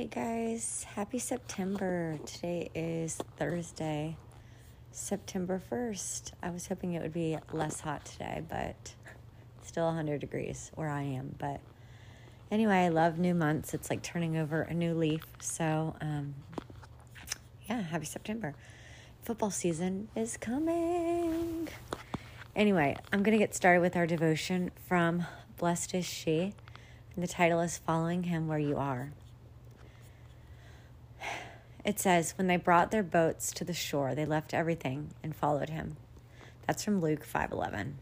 Hey guys, happy September. Today is Thursday, September 1st. I was hoping it would be less hot today, but still 100 degrees where I am. But anyway, I love new months. It's like turning over a new leaf. So, um, yeah, happy September. Football season is coming. Anyway, I'm going to get started with our devotion from Blessed is She. And the title is Following Him Where You Are. It says, When they brought their boats to the shore, they left everything and followed him. That's from Luke 5:11.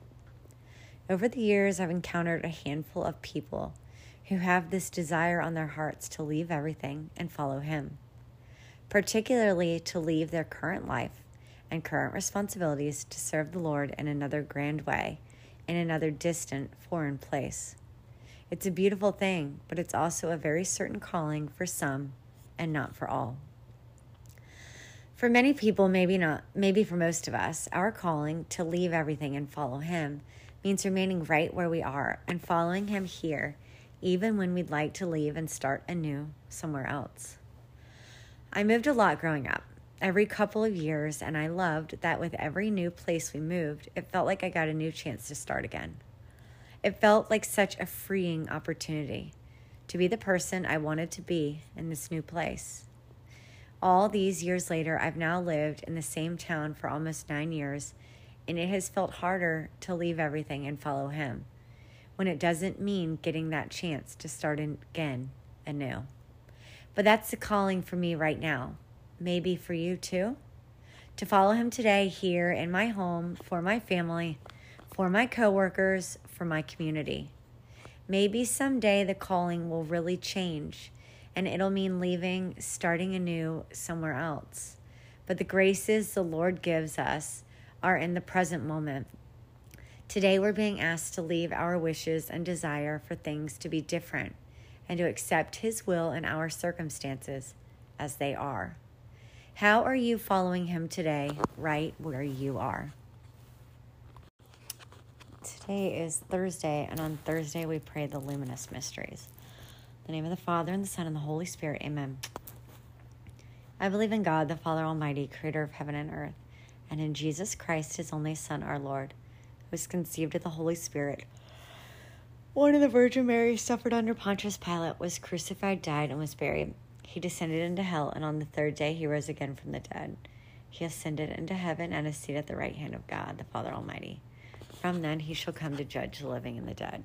Over the years, I've encountered a handful of people who have this desire on their hearts to leave everything and follow him, particularly to leave their current life and current responsibilities to serve the Lord in another grand way, in another distant, foreign place. It's a beautiful thing, but it's also a very certain calling for some and not for all. For many people, maybe not, maybe for most of us, our calling to leave everything and follow Him means remaining right where we are and following Him here, even when we'd like to leave and start anew somewhere else. I moved a lot growing up, every couple of years, and I loved that with every new place we moved, it felt like I got a new chance to start again. It felt like such a freeing opportunity to be the person I wanted to be in this new place. All these years later, I've now lived in the same town for almost nine years, and it has felt harder to leave everything and follow him when it doesn't mean getting that chance to start again anew. But that's the calling for me right now. Maybe for you too. To follow him today here in my home, for my family, for my coworkers, for my community. Maybe someday the calling will really change and it'll mean leaving, starting anew somewhere else. But the graces the Lord gives us are in the present moment. Today, we're being asked to leave our wishes and desire for things to be different and to accept His will in our circumstances as they are. How are you following Him today, right where you are? Today is Thursday, and on Thursday, we pray the luminous mysteries the name of the Father, and the Son, and the Holy Spirit. Amen. I believe in God, the Father Almighty, creator of heaven and earth, and in Jesus Christ, his only Son, our Lord, who was conceived of the Holy Spirit. One of the Virgin Mary suffered under Pontius Pilate, was crucified, died, and was buried. He descended into hell, and on the third day he rose again from the dead. He ascended into heaven and is seated at the right hand of God, the Father Almighty. From then he shall come to judge the living and the dead.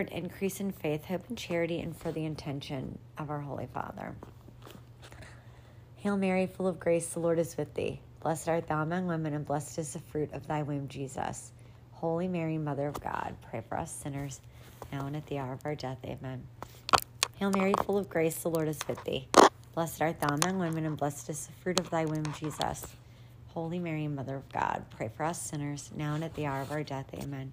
increase in faith, hope, and charity, and for the intention of our Holy Father. Hail Mary, full of grace, the Lord is with thee. Blessed art thou among women, and blessed is the fruit of thy womb, Jesus. Holy Mary, Mother of God, pray for us sinners, now and at the hour of our death. Amen. Hail Mary, full of grace, the Lord is with thee. Blessed art thou among women, and blessed is the fruit of thy womb, Jesus. Holy Mary, Mother of God, pray for us sinners, now and at the hour of our death. Amen.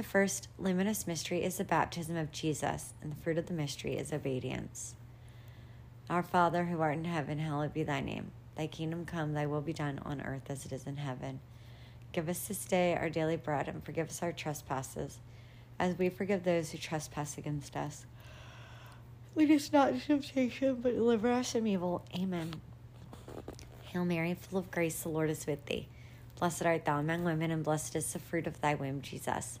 The first luminous mystery is the baptism of Jesus, and the fruit of the mystery is obedience. Our Father, who art in heaven, hallowed be thy name. Thy kingdom come, thy will be done on earth as it is in heaven. Give us this day our daily bread, and forgive us our trespasses, as we forgive those who trespass against us. Lead us not into temptation, but deliver us from evil. Amen. Hail Mary, full of grace, the Lord is with thee. Blessed art thou among women, and blessed is the fruit of thy womb, Jesus.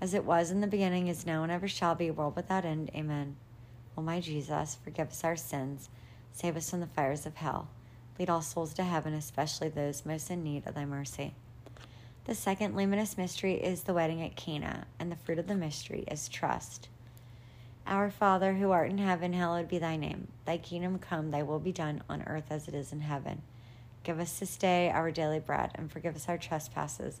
as it was in the beginning, is now, and ever shall be, world without end. Amen. O my Jesus, forgive us our sins, save us from the fires of hell. Lead all souls to heaven, especially those most in need of thy mercy. The second luminous mystery is the wedding at Cana, and the fruit of the mystery is trust. Our Father, who art in heaven, hallowed be thy name. Thy kingdom come, thy will be done on earth as it is in heaven. Give us this day our daily bread, and forgive us our trespasses,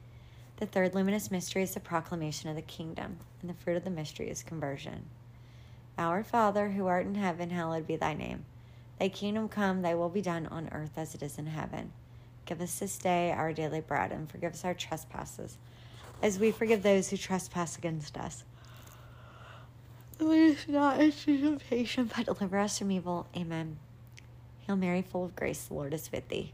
The third luminous mystery is the proclamation of the kingdom, and the fruit of the mystery is conversion. Our Father, who art in heaven, hallowed be thy name. Thy kingdom come, thy will be done on earth as it is in heaven. Give us this day our daily bread, and forgive us our trespasses, as we forgive those who trespass against us Lead us not into temptation, but deliver us from evil. Amen. Hail Mary, full of grace, the Lord is with thee.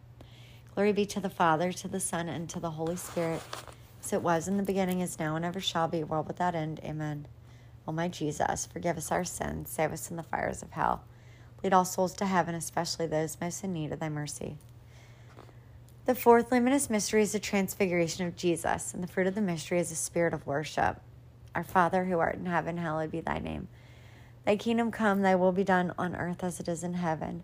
Glory be to the Father, to the Son, and to the Holy Spirit, as it was in the beginning, is now, and ever shall be, world without end. Amen. O my Jesus, forgive us our sins, save us from the fires of hell. Lead all souls to heaven, especially those most in need of thy mercy. The fourth luminous mystery is the transfiguration of Jesus, and the fruit of the mystery is the spirit of worship. Our Father, who art in heaven, hallowed be thy name. Thy kingdom come, thy will be done on earth as it is in heaven.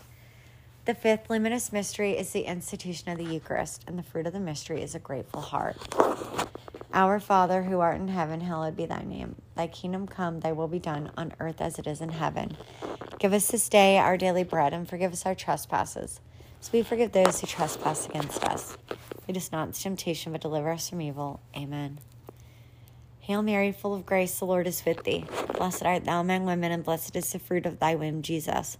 The fifth luminous mystery is the institution of the Eucharist, and the fruit of the mystery is a grateful heart. Our Father, who art in heaven, hallowed be thy name. Thy kingdom come, thy will be done, on earth as it is in heaven. Give us this day our daily bread, and forgive us our trespasses, as we forgive those who trespass against us. Lead us not into temptation, but deliver us from evil. Amen. Hail Mary, full of grace, the Lord is with thee. Blessed art thou among women, and blessed is the fruit of thy womb, Jesus.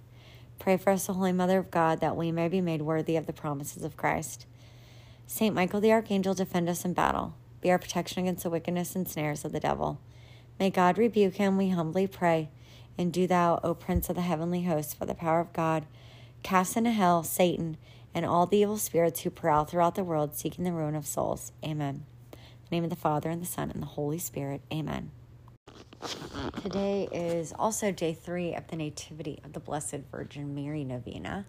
pray for us, O Holy Mother of God, that we may be made worthy of the promises of Christ. Saint Michael the Archangel, defend us in battle be our protection against the wickedness and snares of the devil. May God rebuke him, we humbly pray. And do thou, O Prince of the heavenly hosts, by the power of God, cast into hell Satan and all the evil spirits who prowl throughout the world seeking the ruin of souls. Amen. In the name of the Father, and the Son, and the Holy Spirit. Amen. Today is also day three of the Nativity of the Blessed Virgin Mary Novena.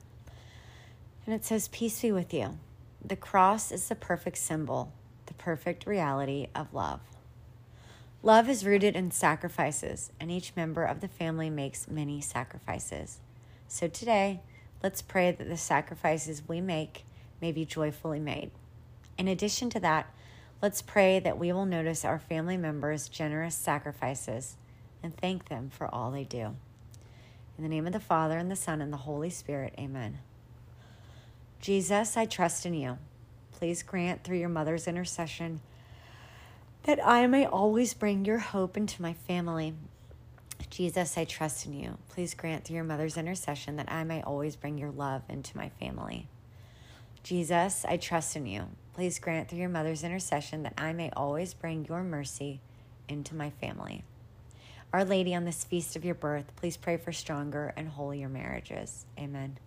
And it says, Peace be with you. The cross is the perfect symbol the perfect reality of love. Love is rooted in sacrifices, and each member of the family makes many sacrifices. So today, let's pray that the sacrifices we make may be joyfully made. In addition to that, let's pray that we will notice our family members' generous sacrifices and thank them for all they do. In the name of the Father, and the Son, and the Holy Spirit, amen. Jesus, I trust in you please grant through your mother's intercession that I may always bring your hope into my family. Jesus, I trust in you. Please grant through your mother's intercession that I may always bring your love into my family. Jesus, I trust in you. Please grant through your mother's intercession that I may always bring your mercy into my family. Our Lady, on this feast of your birth, please pray for stronger and holier marriages. Amen.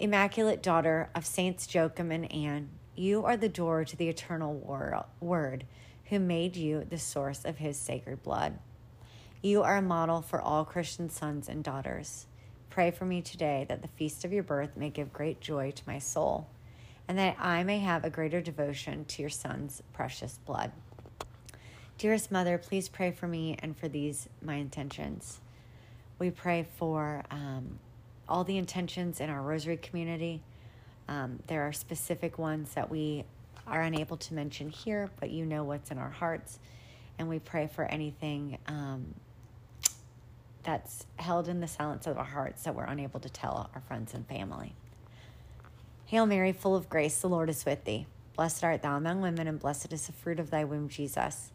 Immaculate Daughter of Saints Joachim and Anne, you are the door to the eternal Word, who made you the source of his sacred blood. You are a model for all Christian sons and daughters. Pray for me today that the feast of your birth may give great joy to my soul, and that I may have a greater devotion to your Son's precious blood. Dearest Mother, please pray for me and for these my intentions. We pray for um, all the intentions in our rosary community. Um, there are specific ones that we are unable to mention here, but you know what's in our hearts. And we pray for anything um, that's held in the silence of our hearts that we're unable to tell our friends and family. Hail Mary, full of grace, the Lord is with thee. Blessed art thou among women, and blessed is the fruit of thy womb, Jesus.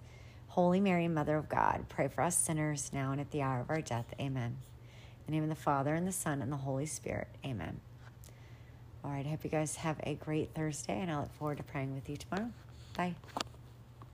Holy Mary, Mother of God, pray for us sinners now and at the hour of our death. Amen. In the name of the Father, and the Son, and the Holy Spirit. Amen. All right, I hope you guys have a great Thursday, and I look forward to praying with you tomorrow. Bye.